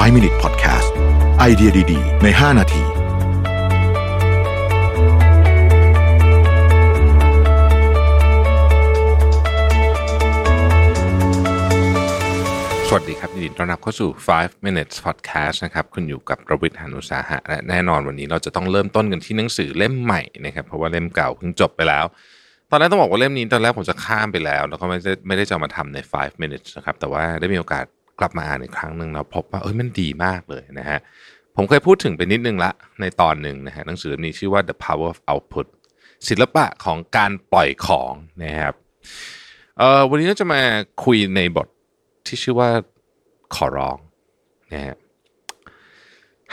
5 Minute Podcast ไอเดียดี ๆ ใน 5 นาทีสวัสดีครับยินดีต้อนรับเข้าสู่ 5 minutes podcast นะครับ คุณอยู่กับประวิทยานุสาหะ และแน่นอนวันนี้เราจะต้องเริ่มต้นกันที่หนังสือเล่มใหม่นะครับ เพราะว่าเล่มเก่าเพิ่งจบไปแล้ว ตอนแรกต้องบอกว่าเล่มนี้ตอนแรกผมจะข้ามไปแล้ว แล้วก็ไม่ได้ไม่ได้จะมาทำใน 5 minutes นะครับ แต่ว่าได้มีโอกาส กลับมาอ่านอีกครั้งหนึ่งแล้วพบว่าเอ้ยมันดีมากเลยนะฮะผมเคยพูดถึงไปนิดนึงละในตอนหนึ่งนะฮะหนังสือเล่มนี้ชื่อว่า The Power of Output ศิลปะของการปล่อยของนะครับเอ่อวันนี้เราจะมาคุยในบทที่ชื่อว่าขอร้องนะฮะ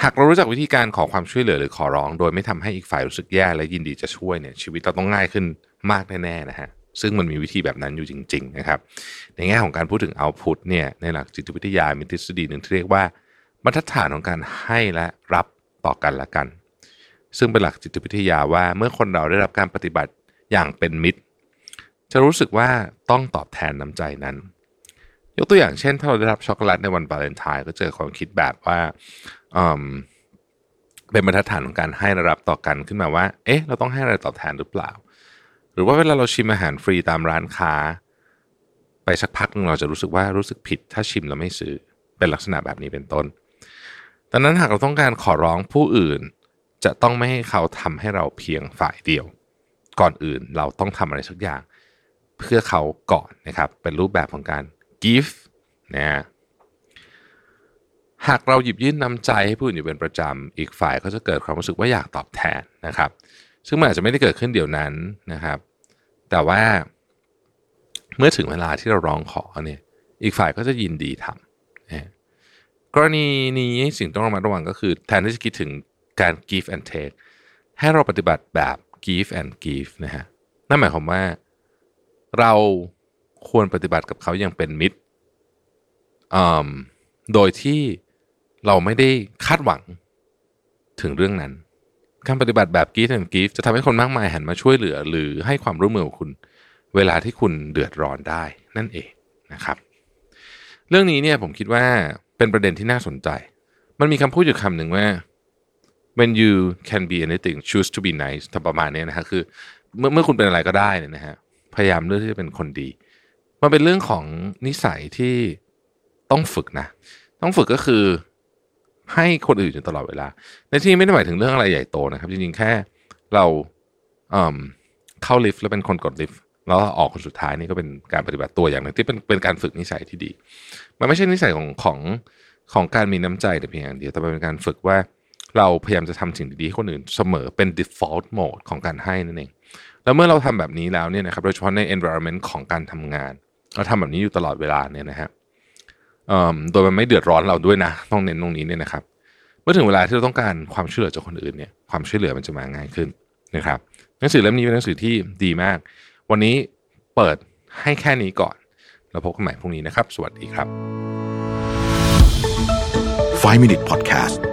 หากเรารู้จักวิธีการขอความช่วยเหลือหรือขอร้อง โดยไม่ทำให้อีกฝ่ายรู้สึกแย่และยินดีจะช่วยเนี่ยชีวิตเราต้องง่ายขึ้นมากแน่ๆนะฮะ ซึ่งมันมีวิธีแบบนั้นอยู่จริง ๆ นะครับ ในแง่ของการพูดถึง output เนี่ยในหลักจิตวิทยามีทฤษฎีหนึ่งที่เรียกว่าบรรทัดฐานของการให้และรับต่อกันและกัน ซึ่งเป็นหลักจิตวิทยาว่าเมื่อคนเราได้รับการปฏิบัติอย่างเป็นมิตร จะรู้สึกว่าต้องตอบแทนน้ำใจนั้น ยกตัวอย่างเช่น ถ้าเราได้รับช็อกโกแลตในวันวาเลนไทน์ก็เจอความคิดแบบว่าเป็นบรรทัดฐานของการให้และรับต่อกันขึ้นมาว่า เอ๊ะ เราต้องให้อะไรตอบแทนหรือเปล่า หรือว่าเวลาเราชิมอาหารฟรีตามร้านค้า ไปสักพักนึงเราจะรู้สึกว่ารู้สึกผิด ถ้าชิมแล้วไม่ซื้อเป็นลักษณะแบบนี้เป็นต้นดังนั้นหากเราต้องการขอร้องผู้อื่น จะต้องไม่ให้เขาทำให้เราเพียงฝ่ายเดียว ก่อนอื่นเราต้องทำอะไรสักอย่าง เพื่อเขาก่อนนะครับเป็นรูปแบบของการ give นะฮะหากเราหยิบยื่นน้ำใจให้ผู้อื่นอยู่เป็นประจำ อีกฝ่ายก็จะเกิดความรู้สึกว่าอยากตอบแทนนะครับ ซึ่งมันอาจจะไม่ได้เกิดขึ้นเดี๋ยวนั้นนะครับ แต่ว่า เมื่อถึงเวลาที่เราร้องขอเนี่ย อีกฝ่ายก็จะยินดีทำนะฮะกรณีนี้สิ่งต้องระมัดระวังก็คือ แทนที่จะคิดถึงการ give and take ให้เราปฏิบัติแบบ give and give นะฮะนั่นหมายความว่าเราควรปฏิบัติกับเขาอย่างเป็นมิตรโดยที่เราไม่ได้คาดหวังถึงเรื่องนั้น การปฏิบัติแบบ give and give จะทำให้คนมากมายหันมาช่วยเหลือ หรือให้ความร่วมมือกับคุณเวลาที่คุณเดือดร้อนได้นั่นเองนะครับ เรื่องนี้เนี่ยผมคิดว่าเป็นประเด็นที่น่าสนใจ มันมีคำพูดอยู่คำหนึ่งว่า when you can be anything choose to be nice ทำประมาณนี้นะฮะคือ เมื่อเมื่อคุณเป็นอะไรก็ได้เนี่ยนะฮะพยายามเลือกที่จะเป็นคนดี มันเป็นเรื่องของนิสัยที่ต้องฝึกนะ ต้องฝึกก็คือ ให้คนอื่นอยู่ตลอดเวลา ในที่นี้ไม่ได้หมายถึงเรื่องอะไรใหญ่โตนะครับ จริงๆ แค่เราเเข้าลิฟต์แล้วเป็นคนกดลิฟต์แล้วออกคนสุดท้ายนี่ก็เป็นการปฏิบัติตัวอย่างหนึ่งที่เป็นเป็นการฝึกนิสัยที่ดี มันไม่ใช่นิสัยของของของการมีน้ำใจแต่เพียงอย่างเดียว แต่เป็นการฝึกว่าเราพยายามจะทำสิ่งดีๆให้คนอื่นเสมอเป็น default mode ของการให้นั่นเอง แล้วเมื่อเราทำแบบนี้แล้วเนี่ยนะครับโดยเฉพาะใน environment ของการทำงาน เราทำแบบนี้อยู่ตลอดเวลาเนี่ยนะฮะเอิ่ม โดยมันไม่เดือดร้อนเราด้วยนะ ต้องเน้นตรงนี้เนี่ยนะครับ เมื่อถึงเวลาที่เราต้องการความช่วยเหลือจากคนอื่นเนี่ยความช่วยเหลือมันจะมาง่ายขึ้นนะครับหนังสือเล่มนี้เป็นหนังสือที่ดีมาก วันนี้เปิดให้แค่นี้ก่อน แล้วพบกันใหม่พรุ่งนี้นะครับ สวัสดีครับ 5 Minute Podcast